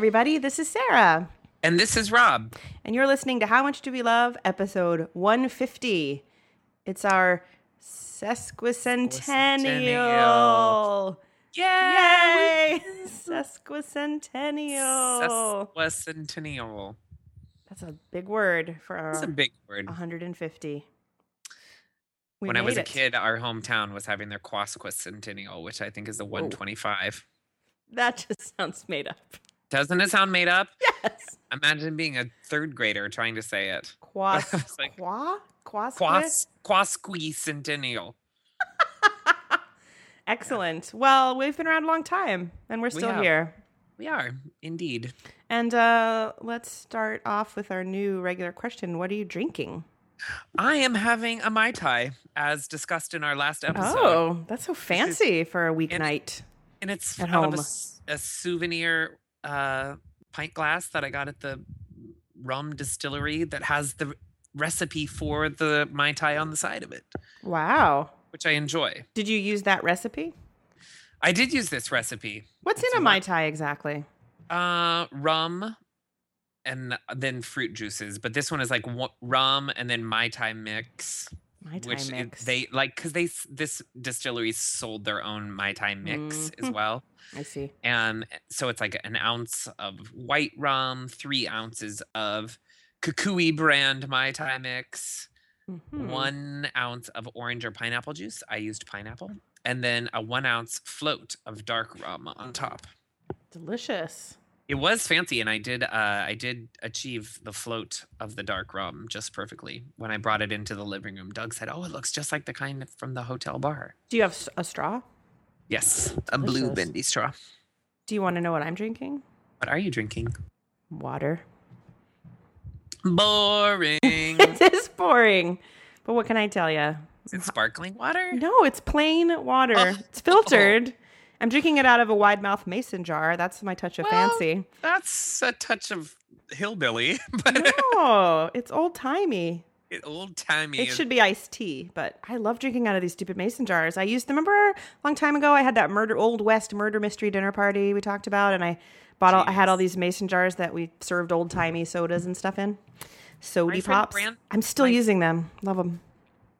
everybody, this is Sarah, And this is Rob. and you're listening to How Much Do We Love, episode 150. It's our sesquicentennial. Yay! Yay! Sesquicentennial. Sesquicentennial. That's a big word for our That's a big word. 150. We when I was made a kid, our hometown was having their Quasquicentennial, which I think is the 125. That just sounds made up. Doesn't it sound made up? Yes. Imagine being a third grader trying to say it. Quas. Like- qua? Quasque? Quas Quasquicentennial. Excellent. Well, we've been around a long time, and we're still have. here. We are indeed. And uh, let's start off with our new regular question. What are you drinking? I am having a Mai Tai, as discussed in our last episode. Oh, that's so fancy for a weeknight. and it's At out of home. a a, souvenir uh, pint glass that I got at the rum distillery that has the recipe for the mai tai on the side of it, Wow. which I enjoy. Did you use that recipe? I did use this recipe. What's in It's a a Mai Tai exactly? Uh, rum and then fruit juices, but this one is like rum and then mai tai mix. Mai Tai which mix. they like because they this distillery sold their own mai tai mix as Mhm. well. I see. and so it's like an ounce of white rum, three ounces of Kukui brand Mai Tai mix, Mhm. one ounce of orange or pineapple juice. I used pineapple, and then a one ounce float of dark rum on top. Delicious. It was fancy, and I did uh, I did achieve the float of the dark rum just perfectly when I brought it into the living room. Doug said, "Oh, it looks just like the kind from the hotel bar." Do you have a straw? Yes, a blue bendy straw. Do you want to know what I'm drinking? What are you drinking? Water. Boring. it is boring. But what can I tell you? Is it sparkling water? No, it's plain water. Oh. It's filtered. I'm drinking it out of a wide mouth mason jar. That's my touch of Well, fancy. That's a touch of hillbilly, but No, it's old timey. old timey. It should be iced tea, but I love drinking out of these stupid mason jars. I used them. remember a long time ago I had that murder old west murder mystery dinner party we talked about and I bought all I had all these mason jars that we served old timey sodas and stuff in. Sody pops. Bran- I'm still my- using them. Love them.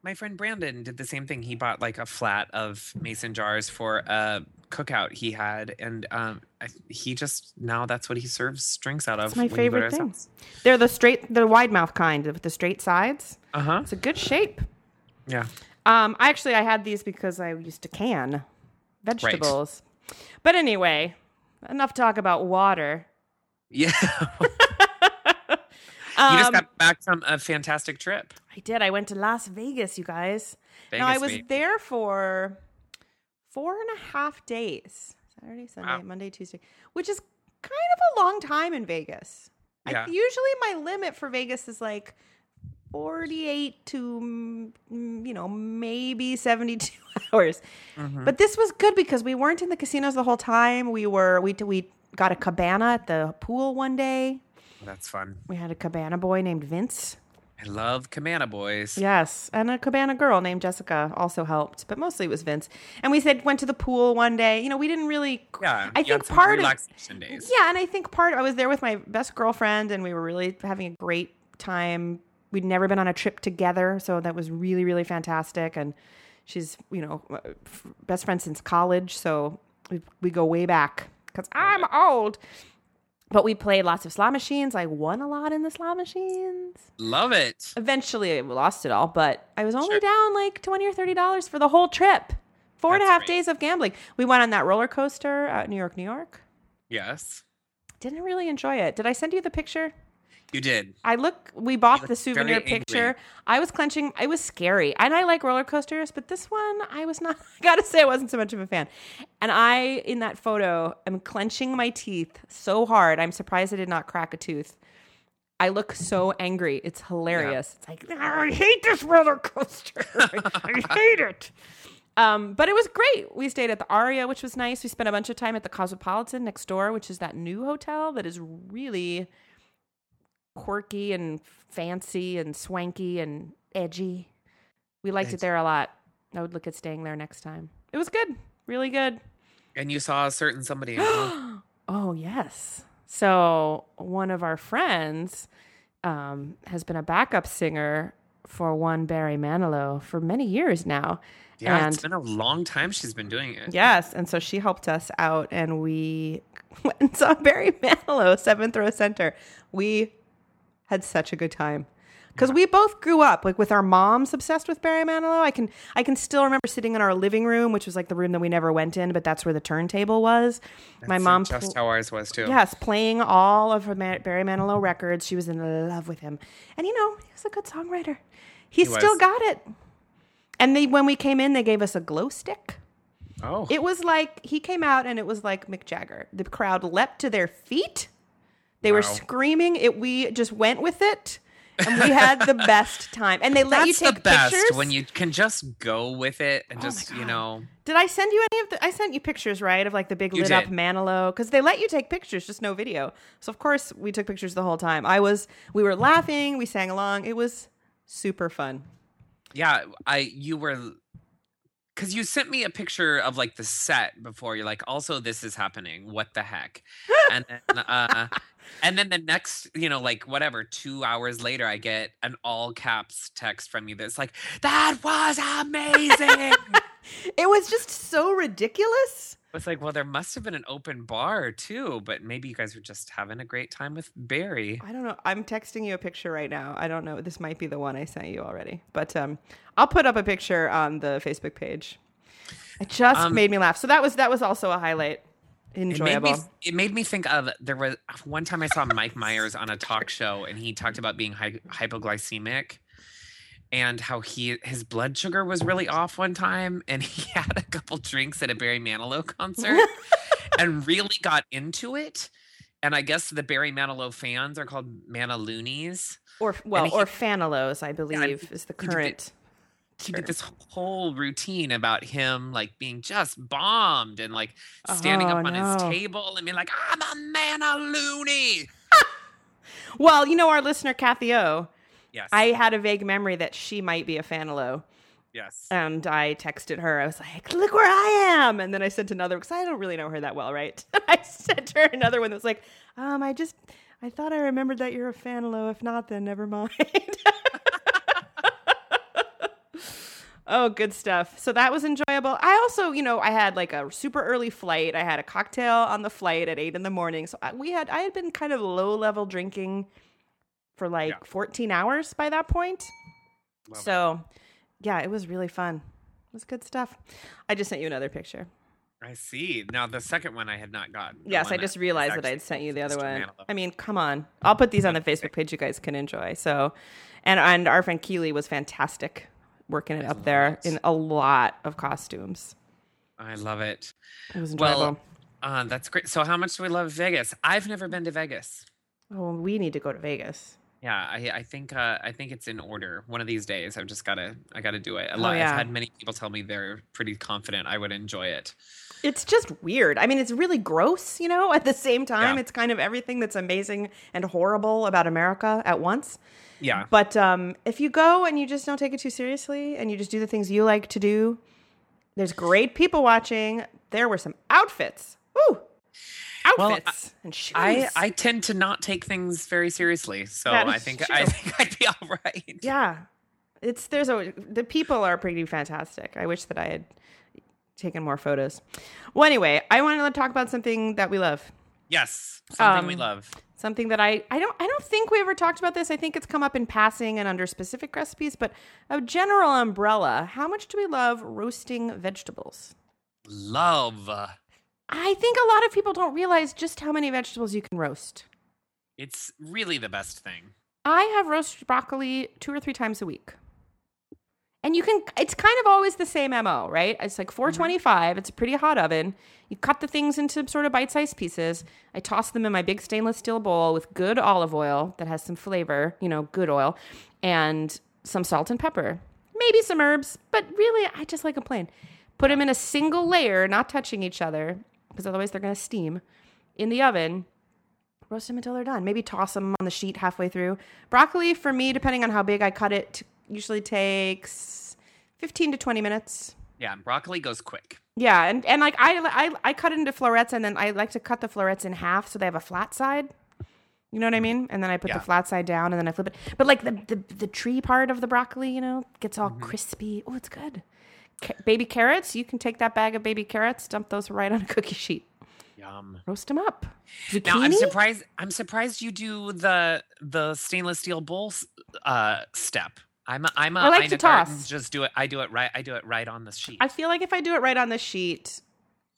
My friend Brandon did the same thing. He bought like a flat of mason jars for a cookout he had, and um, I, he just now that's what he serves drinks out of. It's my favorite thing. thing. They're the straight the wide mouth kind with the straight sides. Uh huh. It's a good shape. Yeah. Um, I actually I had these because I used to can vegetables. But anyway, enough talk about water. Yeah. Um, you just got back from a fantastic trip. I did. I went to Las Vegas, you guys. Vegas, now I was there for four and a half days. Saturday, Sunday, Wow. Monday, Tuesday, which is kind of a long time in Vegas. I, usually my limit for Vegas is like 48 to mm, mm, you know, maybe 72 hours. Mhm. But this was good because we weren't in the casinos the whole time. We were we we got a cabana at the pool one day. That's fun. We had a cabana boy named Vince. I love Cabana Boys. Yes, and a cabana girl named Jessica also helped, but mostly it was Vince. And we said went to the pool one day. You know, we didn't really. Yeah, I think part of days. yeah, and I think part I was there with my best girlfriend, and we were really having a great time. We'd never been on a trip together, so that was really really fantastic. And she's you know uh, best friend since college, so we we go way back because I'm old. But we played lots of slot machines. I won a lot in the slot machines. Love it. Eventually, I lost it all, but I was only Sure. down like twenty or thirty dollars for the whole trip. Four and a half great. days of gambling. We went on that roller coaster at New York, New York. Yes, Didn't really enjoy it. Did I send you the picture? You did. I look. We bought the souvenir angry. picture. I was clenching. It was scary, and I like roller coasters, but this one I was not. I gotta say, I wasn't so much of a fan. And I, in that photo, am clenching my teeth so hard. I'm surprised I did not crack a tooth. I look so angry. It's hilarious. It's like I hate this roller coaster. I hate it. Um, but it was great. We stayed at the Aria, which was nice. We spent a bunch of time at the Cosmopolitan next door, which is that new hotel that is really quirky and fancy and swanky and edgy. We liked it there a lot. I would look at staying there next time. It was good, really good. And you saw a certain somebody. huh? oh yes. So one of our friends um, has been a backup singer for one Barry Manilow for many years now. yeah, and it's been a long time she's been doing it. Yes, and so she helped us out, and we went and saw Barry Manilow, Seventh Row Center. We had such a good time because we both grew up like with our moms obsessed with Barry Manilow. I can I can still remember sitting in our living room, which was like the room that we never went in, but that's where the turntable was. My mom, just pl- how ours was too. yes, playing all of her Ma- Barry Manilow records. She was in love with him, and you know he was a good songwriter. He, He still was. got it. And they when we came in, they gave us a glow stick. Oh, It was like he came out and it was like Mick Jagger. The crowd leapt to their feet. They were screaming. It we just went with it. And we had the best time. And they let that's you take the best pictures. when you can just go with it and Oh just you know. Did I send you any of the I sent you pictures, right? Of like the big You lit up did. Manilow. Because they let you take pictures, just no video. So of course we took pictures the whole time. I was we were laughing, we sang along. It was super fun. Yeah, I you were because you sent me a picture of like the set before. You're like, also this is happening. What the heck? And then, uh, and then the next, you know, like whatever, two hours later, I get an all caps text from you that's like, that was amazing. It was just so ridiculous. It's like, well, there must have been an open bar too, but maybe you guys were just having a great time with Barry. I don't know. I'm texting you a picture right now. I don't know. This might be the one I sent you already, but um, I'll put up a picture on the Facebook page. It just Um, made me laugh. So that was that was also a highlight. It made Enjoyable. me. It made me think of there was one time I saw Mike Myers on a talk show, and he talked about being hy- hypoglycemic, and how he his blood sugar was really off one time, and he had a couple drinks at a Barry Manilow concert, and really got into it. And I guess the Barry Manilow fans are called Manaloonies. or well, he- or Fanilows, I believe, is the he did- current. He did this whole routine about him like being just bombed and like standing Oh, up on his table and being like, "I'm a Manaloony." Well, you know our listener Kathy O. Yes. I had a vague memory that she might be a Fanilow. Yes. And I texted her. I was like, "Look where I am!" And then I sent another because I don't really know her that well, right? I sent her another one that was like, "Um, I just, I thought I remembered that you're a Fanilow. If not, then never mind." oh, good stuff. So that was enjoyable. I also, you know, I had like a super early flight. I had a cocktail on the flight at eight in the morning. So I, we had, I had been kind of low level drinking for like Yeah. 14 hours by that point. Love it. So, yeah, it was really fun. It was good stuff. I just sent you another picture. I see. Now the second one I had not gotten. Yes, I just realized that I'd sent you the other one. I mean, come on. I'll put these on the Facebook page you guys can enjoy. So, and and our friend Keely was fantastic working it I up there it. in a lot of costumes. I love it. It was enjoyable. Well, uh, that's great. So, how much do we love Vegas? I've never been to Vegas. oh, we need to go to Vegas. Yeah, I, I think uh, I think it's in order. One of these days, I've just gotta I gotta do it. A Oh, yeah. I've had many people tell me they're pretty confident I would enjoy it. It's just weird. I mean, it's really gross, you know, at the same time. Yeah. It's kind of everything that's amazing and horrible about America at once. Yeah, But um, if you go and you just don't take it too seriously and you just do the things you like to do, there's great people watching. There were some outfits. Woo! Well, and shoes. I I tend to not take things very seriously, so I think I think I'd be all right. yeah, it's there's a the people are pretty fantastic. I wish that I had taken more photos. Well, anyway, I wanted to talk about something that we love. Yes, something we Um, love. something that I I don't I don't think we ever talked about this. I think it's come up in passing and under specific recipes, but a general umbrella. How much do we love roasting vegetables? Love. I think a lot of people don't realize just how many vegetables you can roast. It's really the best thing. I have roasted broccoli two or three times a week. And you can it's kind of always the same MO, right? It's like mm-hmm. 425, it's a pretty hot oven. You cut the things into sort of bite-sized pieces. I toss them in my big stainless steel bowl with good olive oil that has some flavor, you know, good oil, and some salt and pepper. Maybe some herbs, but really I just like them plain. Put them in a single layer, not touching each other, because otherwise they're going to steam in the oven roast them until they're done. Maybe toss them on the sheet halfway through. Broccoli, for me, depending on how big I cut it, usually takes 15 to 20 minutes. Yeah, and broccoli goes quick. Yeah, and, and like I, I I cut it into florets and then I like to cut the florets in half so they have a flat side. You know what I mean? And then I put Yeah. the flat side down and then I flip it. But like the the, the tree part of the broccoli, you know, gets all Mm-hmm. crispy. Oh, it's good. Ca- baby carrots, you can take that bag of baby carrots, dump those right on a cookie sheet, Yum. roast them up. Zucchini. Now I'm surprised. I'm surprised you do the the stainless steel bowl uh, step. I'm a, I'm a I like to Ina Garten, toss. Just do it. I do it right. I do it right on the sheet. I feel like if I do it right on the sheet,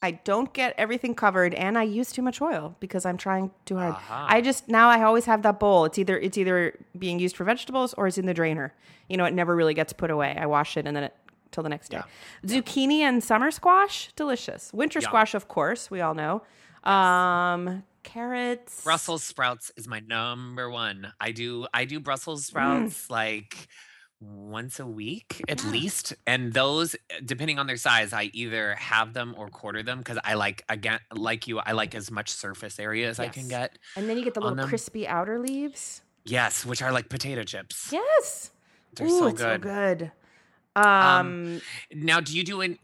I don't get everything covered and I use too much oil because I'm trying too hard. Aha. I just now I always have that bowl. It's either it's either being used for vegetables or it's in the drainer. You know, it never really gets put away. I wash it and then it till the next day. Zucchini and summer squash, delicious. Winter Yum. squash, of course, we all know. Um carrots. Brussels sprouts is my number one. I do I do Brussels Mm. sprouts like once a week at Yeah. least, and those depending on their size, I either have them or quarter them because I like again like you, I like as much surface area as I can get. And then you get the little them. crispy outer leaves. Yes, which are like potato chips. Yes. They're Ooh, so it's good. so good. Um, Now, do you do an?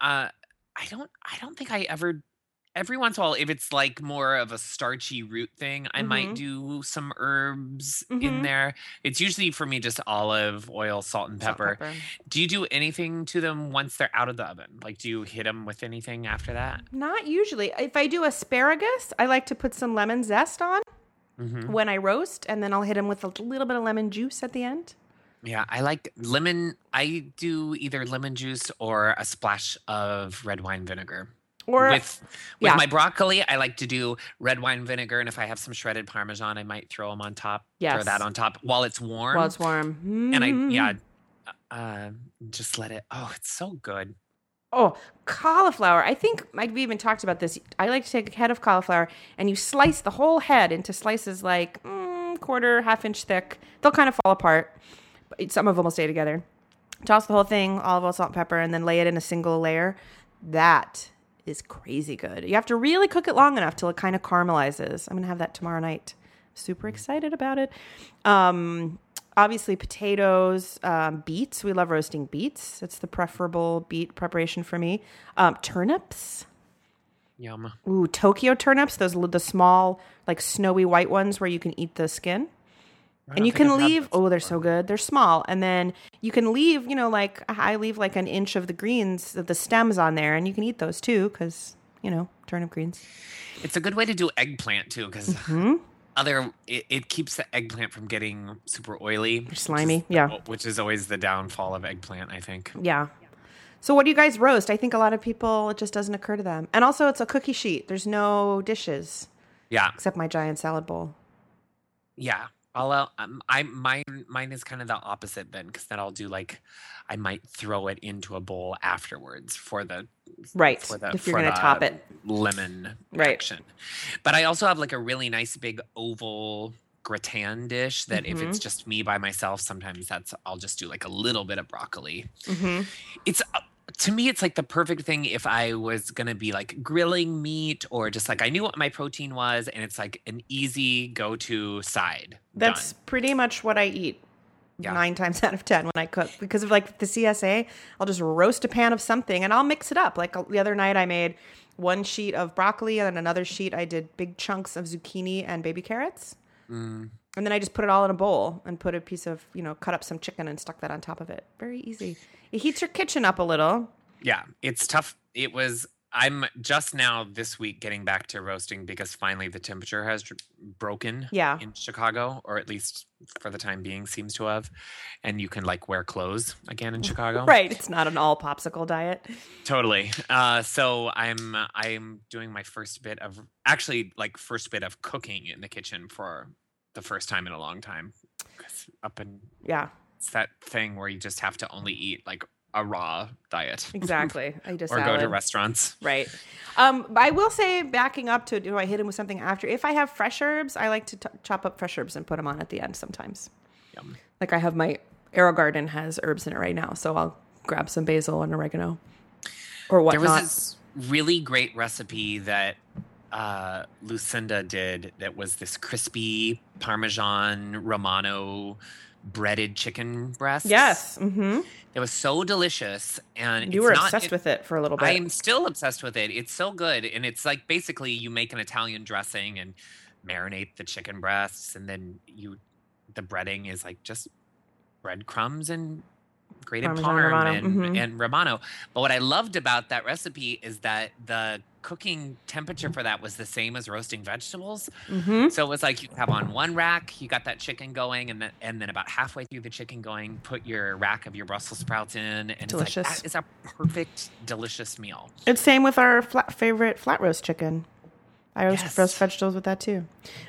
Uh, I don't. I don't think I ever. Every once in a while, if it's like more of a starchy root thing, I Mhm. might do some herbs Mhm. in there. It's usually for me just olive oil, salt, and salt, pepper. Do you do anything to them once they're out of the oven? Like, do you hit them with anything after that? Not usually. If I do asparagus, I like to put some lemon zest on hmm when I roast, and then I'll hit them with a little bit of lemon juice at the end. Yeah, I like lemon. I do either lemon juice or a splash of red wine vinegar. Or with with yeah. my broccoli, I like to do red wine vinegar, and if I have some shredded parmesan, I might throw them on top. Throw that on top while it's warm. while it's warm. and I yeah, uh, just let it. Oh, it's so good. Oh, cauliflower. I think Mike, we even talked about this. I like to take a head of cauliflower and you slice the whole head into slices like mm, quarter, half inch thick. They'll kind of fall apart. Some of them will stay together. Toss the whole thing, olive oil, salt, and pepper, and then lay it in a single layer. That is crazy good. You have to really cook it long enough till it kind of caramelizes. I'm gonna have that tomorrow night. Super excited about it. Um, obviously, potatoes, um, beets. We love roasting beets. It's the preferable beet preparation for me. Um, turnips. Yum. Ooh, Tokyo turnips. Those the small, like snowy white ones where you can eat the skin. And you can I've leave. Oh, they're so good. They're small, and then you can leave. You know, like I leave like an inch of the greens the stems on there, and you can eat those too, because you know turnip greens. It's a good way to do eggplant too, because Hmm? other it, it keeps the eggplant from getting super oily, which is- slimy, yeah. which is always the downfall of eggplant. I think. Yeah. So what do you guys roast? I think a lot of people it just doesn't occur to them. And also it's a cookie sheet. There's no dishes Yeah, except my giant salad bowl. yeah. I'll, uh, um, I mine mine is kind of the opposite then, because then I'll do like, I might throw it into a bowl afterwards for the Right. for the if you're for going to the top it. lemon Right. action. But I also have like a really nice big oval gratin dish that if Mm-hmm. it's just me by myself, sometimes that's I'll just do like a little bit of broccoli. Mhm. It's uh, to me, it's like the perfect thing if I was gonna be like grilling meat or just like I knew what my protein was, and it's like an easy go-to side. That's Done. pretty much what I eat. Yeah. Nine times out of ten when I cook because of like the CSA, I'll just roast a pan of something and I'll mix it up. Like uh, the other night, I made one sheet of broccoli and then another sheet I did big chunks of zucchini and baby carrots. Mm. And then I just put it all in a bowl and put a piece of, you know, cut up some chicken and stuck that on top of it. Very easy. It heats your kitchen up a little. Yeah, it's tough. It was. I'm just now this week getting back to roasting because finally the temperature has dr- broken. Yeah. in Chicago, or at least for the time being, seems to have, and you can like wear clothes again in Chicago. Right. It's not an all popsicle diet. Totally. Uh, so I'm I'm doing my first bit of actually like first bit of cooking in the kitchen for the first time in a long time. Up in Yeah, it's that thing where you just have to only eat like a raw diet. exactly. I just or go to restaurants. Right. Um, I will say, backing up to do I hit him with something after? If I have fresh herbs, I like to t- chop up fresh herbs and put them on at the end sometimes. Yum. Like I have my AeroGarden has herbs in it right now, so I'll grab some basil and oregano or There whatnot. was this really great recipe that uh, Lucinda did that was this crispy Parmesan Romano breaded chicken breast. Yes. Mm-hmm. It was so delicious, and You were not- obsessed it- with it for a little bit. I am still obsessed with it. It's so good, and it's like basically you make an Italian dressing and marinate the chicken breasts, and then you the breading is like just breadcrumbs and grated Parmesan parm Romano, and, mhm. and romano. But what I loved about that recipe is that the cooking temperature for that was the same as roasting vegetables. mm-hmm. So it was like you have on one rack, you got that chicken going, and then and then about halfway through the chicken going, put your rack of your Brussels sprouts in, and Delicious. It's, like, is a perfect, delicious meal. It's same with our flat, favorite flat roast chicken. I roast, Yes. roast vegetables with that too.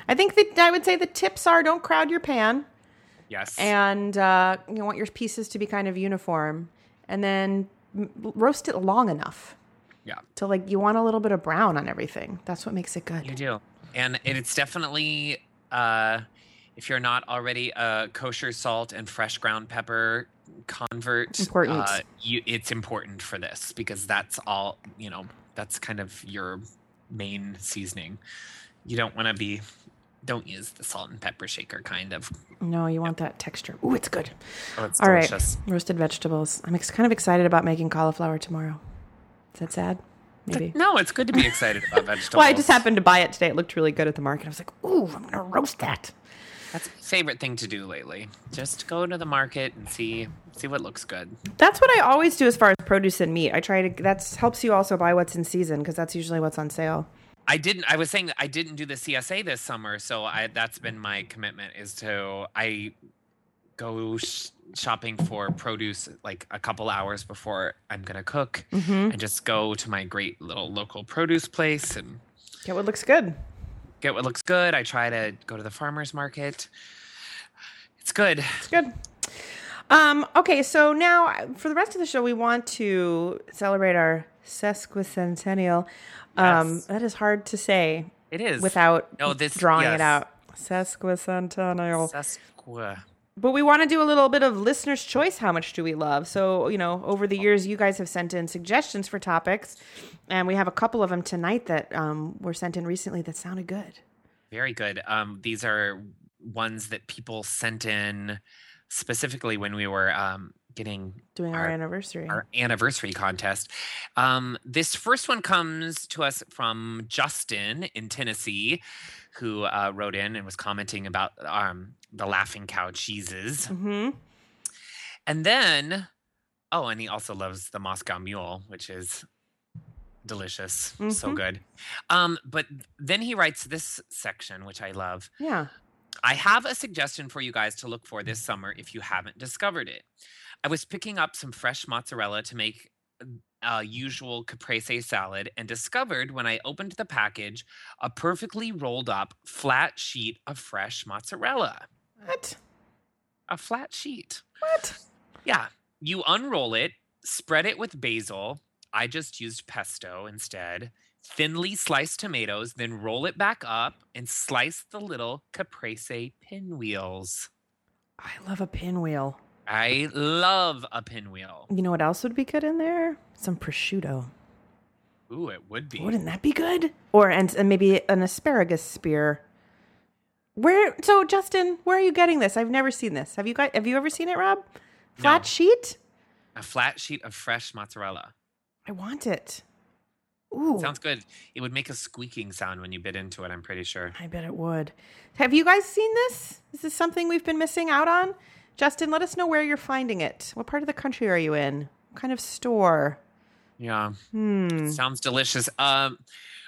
I think that I would say the tips are don't crowd your pan, Yes. and uh, you want your pieces to be kind of uniform, and then roast it long enough yeah, to like you want a little bit of brown on everything. That's what makes it good. you do, and it's definitely uh, if you're not already a kosher salt and fresh ground pepper convert, Important. Uh, you, it's important for this because that's all you know. That's kind of your main seasoning. You don't want to be. Don't use the salt and pepper shaker kind of. No, you want that texture. Ooh, it's good. Oh, it's All right, delicious. roasted vegetables. I'm ex- kind of excited about making cauliflower tomorrow. Is that sad? Maybe. No, it's good to be excited about vegetables. Well, I just happened to buy it today. It looked really good at the market. I was like, ooh, I'm gonna roast that. That's my favorite thing to do lately. Just go to the market and see see what looks good. That's what I always do as far as produce and meat. I try to. That's helps you also buy what's in season because that's usually what's on sale. I didn't. I was saying that I didn't do the CSA this summer, so I that's been my commitment is to I go sh- shopping for produce like a couple hours before I'm gonna cook, Mm-hmm. and just go to my great little local produce place and Get what looks good. get what looks good. I try to go to the farmers market. It's good. It's good. Um, okay, so now for the rest of the show, we want to celebrate our sesquicentennial. Um, Yes. That is hard to say It is without No, this- drawing it out. Sesquicentennial. Sesqua. But we want to do a little bit of listener's choice. How much do we love? So, you know, over the years, you guys have sent in suggestions for topics, and we have a couple of them tonight that um, were sent in recently that sounded good. Very good. Um, these are ones that people sent in specifically when we were um, getting Doing our, Our- anniversary. our anniversary contest. Um, this first one comes to us from Justin in Tennessee, who uh, wrote in and was commenting about um, the Laughing Cow cheeses. hmm And then, oh, and he also loves the Moscow Mule, which is delicious, so Mhm. good. Um, but then he writes this section, which I love. Yeah. I have a suggestion for you guys to look for this summer if you haven't discovered it. I was picking up some fresh mozzarella to make mm, a usual caprese salad and discovered when I opened the package a perfectly rolled up flat sheet of fresh mozzarella. What? A flat sheet. What? Yeah. You unroll it, spread it with basil. I just used pesto instead. Thinly slice tomatoes, then roll it back up and slice the little caprese pinwheels. I love a pinwheel. I love a pinwheel. You know what else would be good in there? Some prosciutto. Ooh, it would be. Wouldn't that be good? Or and, and maybe an asparagus spear. Where? So Justin, where are you getting this? I've never seen this. Have you got? Have you ever seen it, Rob? Flat No. sheet. A flat sheet of fresh mozzarella. I want it. Ooh, Sounds good. It would make a squeaking sound when you bit into it, I'm pretty sure. I bet it would. Have you guys seen this? Is this something we've been missing out on? Justin, let us know where you're finding it. What part of the country are you in? What kind of store? Yeah. Hmm. Sounds delicious. Um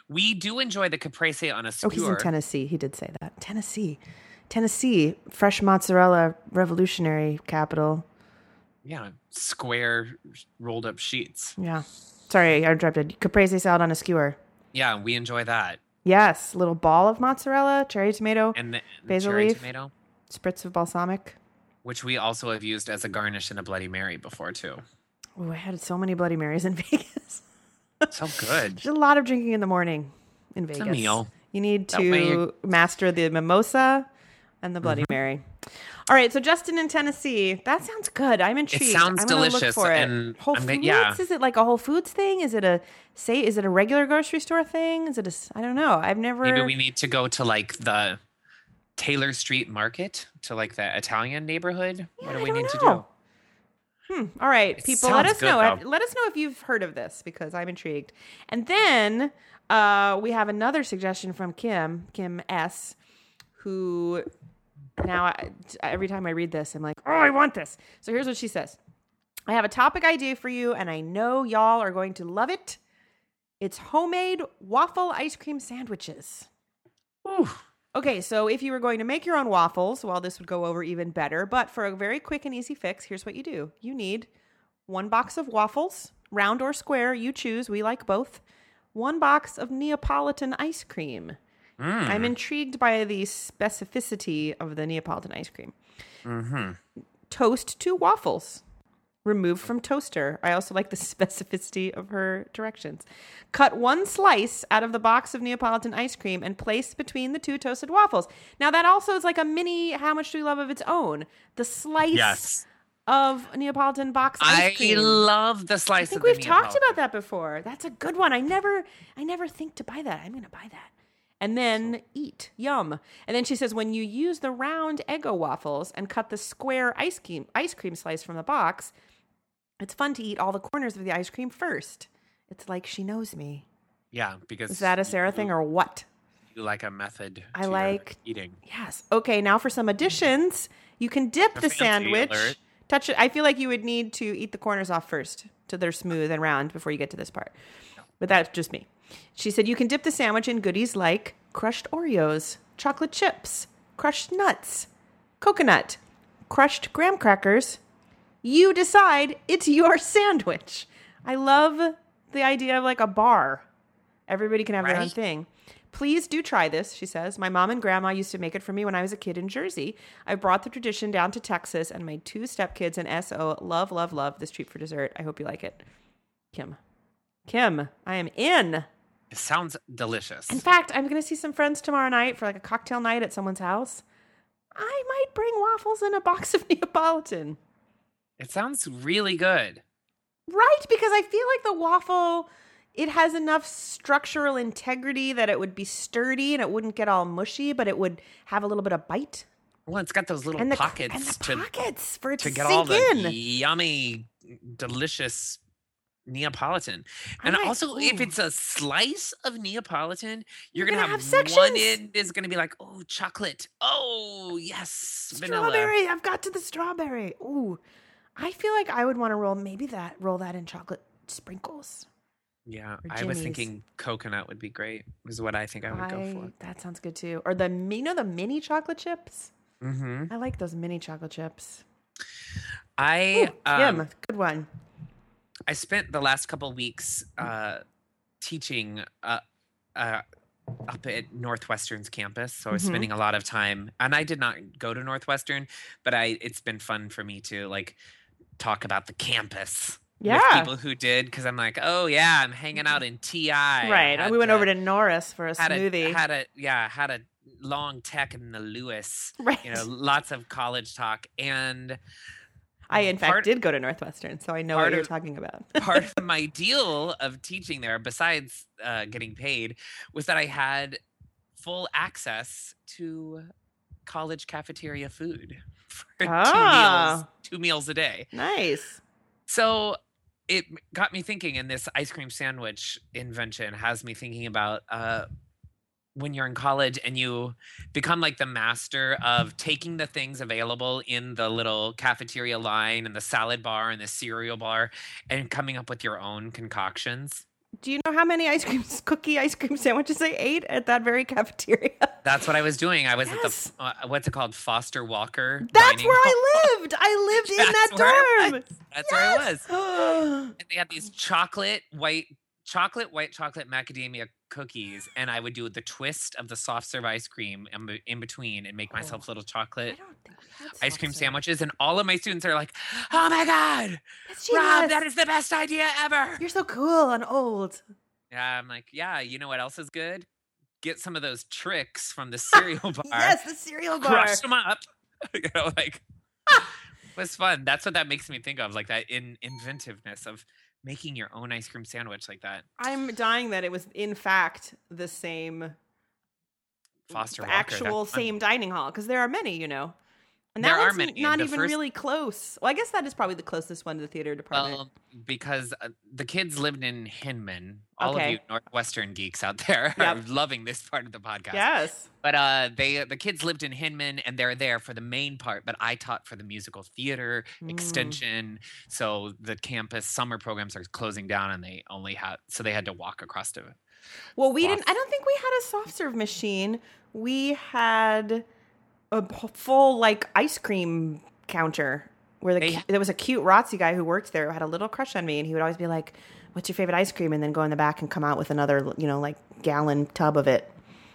we do enjoy the caprese on a skewer. Oh, he's in Tennessee. He did say that. Tennessee. Tennessee, fresh mozzarella revolutionary capital. Yeah, square rolled up sheets. Yeah. Sorry, I interrupted. Caprese salad on a skewer. Yeah, we enjoy that. Yes, little ball of mozzarella, cherry tomato, And the, Basil cherry leaf. tomato, spritz of balsamic. Which we also have used as a garnish in a Bloody Mary before too. Oh, I had so many Bloody Marys in Vegas. So good. There's a lot of drinking in the morning in Vegas. a Vegas. meal. You need to master the mimosa and the Bloody Mm-hmm. Mary. All right, so Justin in Tennessee. That sounds good. I'm intrigued. It sounds I'm delicious, Look for it. and Whole I'm Foods? gonna- yeah. Is it like a Whole Foods thing? Is it a say? Is it a regular grocery store thing? Is it a? I don't know. I've never. Maybe we need to go to like the Taylor Street Market to like the Italian neighborhood? Yeah, what do we need to do? Hmm. All right, It people, let us good, know. though. Let us know if you've heard of this because I'm intrigued. And then uh, we have another suggestion from Kim, Kim S, who now I, every time I read this, I'm like, oh, I want this. So here's what she says I have a topic idea for you, and I know y'all are going to love it. It's homemade waffle ice cream sandwiches. Ooh. Okay, so if you were going to make your own waffles, well, this would go over even better. But for a very quick and easy fix, here's what you do you need one box of waffles, round or square, you choose. We like both. One box of Neapolitan ice cream. Mm. I'm intrigued by the specificity of the Neapolitan ice cream. hmm Toast two waffles. Remove from toaster. I also like the specificity of her directions. Cut one slice out of the box of Neapolitan ice cream and place between the two toasted waffles. Now that also is like a mini how much do we love of its own. The slice Yes. of Neapolitan box ice I cream. love the slice I think we've talked about that before. That's a good one. I never I never think to buy that. I'm going to buy that. And then eat. Yum. And then she says when you use the round Eggo waffles and cut the square ice cream ice cream slice from the box, it's fun to eat all the corners of the ice cream first. It's like she knows me. Yeah, because Is that a Sarah you- thing or what? You like a method. I like- eating. Yes. Okay, now for some additions. You can dip A the sandwich. alert. Touch it. I feel like you would need to eat the corners off first so they're smooth and round before you get to this part. But that's just me. She said you can dip the sandwich in goodies like crushed Oreos, chocolate chips, crushed nuts, coconut, crushed graham crackers. You decide. It's your sandwich. I love the idea of like a bar. Everybody can have their own thing. Please do try this, she says. My mom and grandma used to make it for me when I was a kid in Jersey. I brought the tradition down to Texas, and my two stepkids and SO love, love, love this treat for dessert. I hope you like it. Kim. Kim, I am in. It sounds delicious. In fact, I'm going to see some friends tomorrow night for like a cocktail night at someone's house. I might bring waffles and a box of Neapolitan. It sounds really good. Right, because I feel like the waffle it has enough structural integrity that it would be sturdy and it wouldn't get all mushy, but it would have a little bit of bite Well, it's got those little and the pockets and the to pockets for it to, to get all the in. yummy, delicious Neapolitan. And might- also, if it's a slice of Neapolitan, you're, You're gonna, gonna have, have one end is gonna be like, oh, chocolate. Oh, yes, vanilla. Strawberry, I've got to the strawberry. Ooh, I feel like I would want to roll maybe that roll that in chocolate sprinkles. Yeah, I was thinking coconut would be great. Is what I think I would go for. That sounds good too. Or the you know the mini chocolate chips. hmm I like those mini chocolate chips. I Ooh, um, Kim, good one. I spent the last couple weeks uh, teaching uh, uh, up at Northwestern's campus, so I was Mhm. spending a lot of time. And I did not go to Northwestern, but I it's been fun for me to like talk about the campus Yeah. with people who did because I'm like, oh yeah, I'm hanging out in TI. Right. Had We went to- over to Norris for a had smoothie. A, had a yeah had a long tech in the Lewis. right. You know, lots of college talk and. I in fact part- did go to Northwestern, so I know what you're of- talking about. part of my deal of teaching there, besides uh, getting paid, was that I had full access to college cafeteria food for two meals, Ah. two meals a day. nice. So it got me thinking, and this ice cream sandwich invention has me thinking about uh, when you're in college and you become like the master of taking the things available in the little cafeteria line and the salad bar and the cereal bar and coming up with your own concoctions. Do you know how many ice cream cookie ice cream sandwiches I ate at that very cafeteria? That's what I was doing. I was at the uh, what's it called, Foster Walker. That's where hall. I lived. I lived in that That's where I dorm. That's where I was. was. and they had these chocolate white chocolate white chocolate macadamia cookies and i would do the twist of the soft serve ice cream in, in between and make oh, myself Oh. little chocolate don't think we had ice cream serve. sandwiches and all of my students are like oh my god rob that is the best idea ever You're so cool and old. yeah i'm like yeah you know what else is good get some of those Trix from the cereal bar Yes, the cereal bar. crush them up you know like it was fun that's what that makes me think of like that in inventiveness of making your own ice cream sandwich like that I'm dying that it was in fact the same Foster Walker. actual same dining hall because there are many, you know. And There that are one's many. not The even first- really close. Well, I guess that is probably the closest one to the theater department. Well, because uh, the kids lived in Hinman. All Okay. of you Northwestern geeks out there Yep. are loving this part of the podcast. yes. But uh, they the kids lived in Hinman and they're there for the main part. But I taught for the musical theater Mm. extension, so the campus summer programs are closing down, and they only had so they had to walk across to. Well, we Wow. didn't. I don't think we had a soft serve machine. We had a full like ice cream counter where the, there was a cute ROTC guy who worked there who had a little crush on me, and he would always be like, "What's your favorite ice cream?" and then go in the back and come out with another, you know, like gallon tub of it,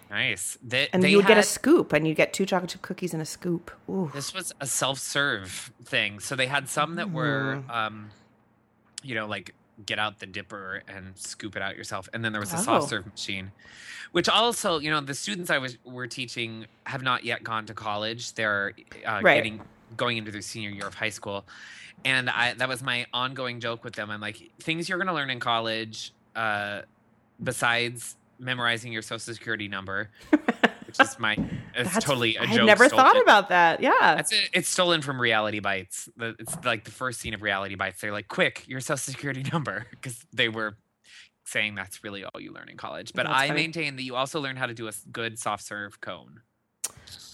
Nice. They, and they you would get a scoop, and you would get two chocolate chip cookies and a scoop. Ooh, This was a self-serve thing. So they had some that were, Mm. um, you know, like get out the dipper and scoop it out yourself, and then there was a Oh. soft serve machine, which also, you know, the students I was were teaching have not yet gone to college. They're uh, Right. getting going into their senior year of high school, and I that was my ongoing joke with them. I'm like, things you're going to learn in college, uh, besides memorizing your social security number. Is my, it's That's- totally a I joke. had never thought about that. Yeah, that's it. It's stolen from Reality Bites. It's like the first scene of Reality Bites. They're like, "Quick, your social security number," because they were saying that's really all you learn in college. But That's I funny. maintain that you also learn how to do a good soft serve cone.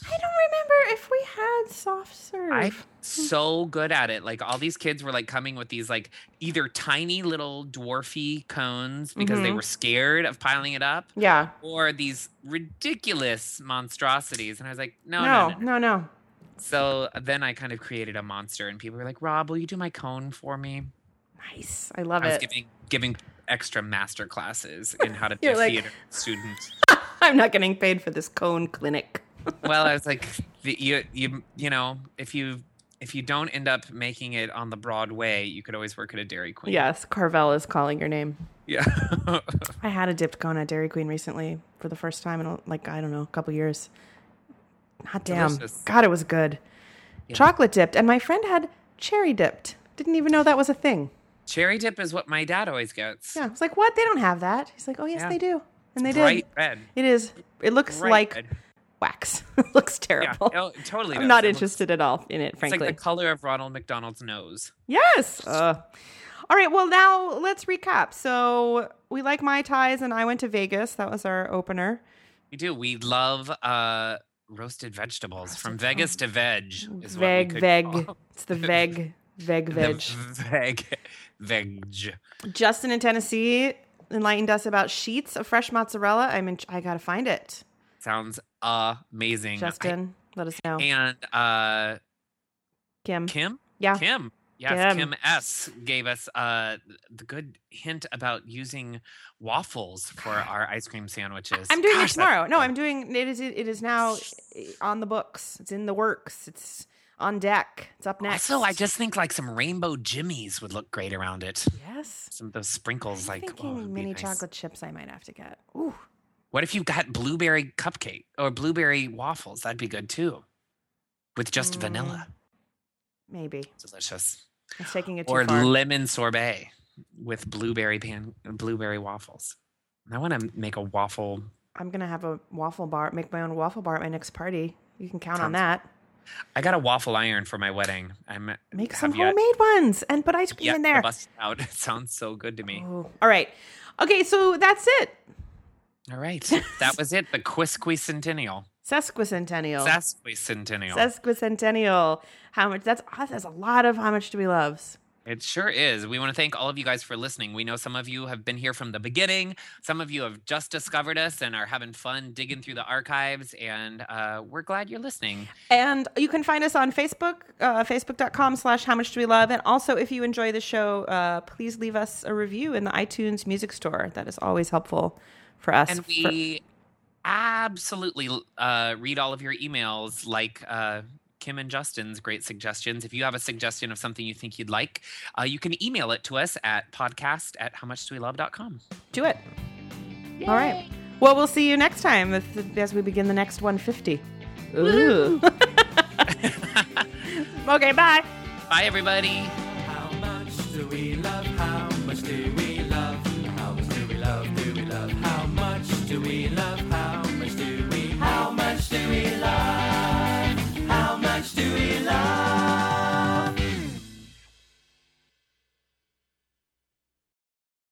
I don't remember if we had soft serve. I'm so good at it. Like all these kids were like coming with these like either tiny little dwarfy cones because they Mhm. were scared of piling it up, yeah, or these ridiculous monstrosities. And I was like, no, no, no, no, no. no. So then I kind of created a monster, and people were like, "Rob, will you do my cone for me?" Nice, I love I was it. giving giving extra master classes in how to be a like- theater student. I'm not getting paid for this cone clinic. Well, I was like, the, you you you know, if you if you don't end up making it on the Broadway, you could always work at a Dairy Queen. Yes, Carvel is calling your name. yeah. I had a dipped cone at Dairy Queen recently for the first time in like I don't know a couple years. Hot damn, Delicious. God, it was good. Yeah. Chocolate dipped, and my friend had cherry dipped. Didn't even know that was a thing. Cherry dip is what my dad always gets. Yeah, I was like, what? They don't have that. He's like, oh yes, Yeah. they do, and they Bright did. red. It is. It looks Bright like red. Wax. looks terrible. oh, it totally. I'm does. not It looks- interested at all in it, It's frankly. like the color of Ronald McDonald's nose. Yes. Uh, all right. Well, now let's recap. So we like Mai Tais, and I went to Vegas. That was our opener. We do. We love uh roasted vegetables from Roasted Vegas to veg. Is what we Veg, could veg. call- It's the veg, veg, veg. Veg. Veg. Justin in Tennessee enlightened us about sheets of fresh mozzarella. I mean, I gotta find it. Sounds amazing. I- Justin, let us know. and uh Kim. Kim? Yeah. Kim. Yes, Kim. Kim. S gave us uh the good hint about using waffles for our ice cream sandwiches. I'm doing Gosh, it tomorrow. No. I'm doing it. Is it is now on the books? It's in the works. It's on deck. It's up next. Also, I just think like some rainbow jimmies would look great around it. yes. Some of those sprinkles, I'm like oh, thinking it'd mini nice. chocolate chips. I might have to get. Ooh. What if you got blueberry cupcake or blueberry waffles? That'd be good too, with just Mm, vanilla. Maybe Delicious. it's taking it too Or far. lemon sorbet with blueberry pan, blueberry waffles. I want to make a waffle. I'm gonna have a waffle bar. Make my own waffle bar at my next party. You can count on that. I got a waffle iron for my wedding. I'm Make some yet- homemade ones and put ice cream yet in there. bust out. It sounds so good to me. Ooh. All right. Okay, so that's it. All right, that was it. The Quisquicentennial, Sesquicentennial. Sesquicentennial. Sesquicentennial. How much? That's awesome! that's a lot of how much do we loves. It sure is. We want to thank all of you guys for listening. We know some of you have been here from the beginning. Some of you have just discovered us and are having fun digging through the archives. And uh, we're glad you're listening. And you can find us on Facebook, uh, facebook.com slash how much do we love. And also, if you enjoy the show, uh, please leave us a review in the iTunes music store. That is always helpful for us. And For- we absolutely uh, read all of your emails, like uh, Kim and Justin's great suggestions. If you have a suggestion of something you think you'd like, uh, you can email it to us at podcast at howmuchdowelove.com. do it. All right. Well, we'll see you next time as, as we begin the next 150. Ooh. okay, bye. Bye, everybody. How much do we love? How much do we love.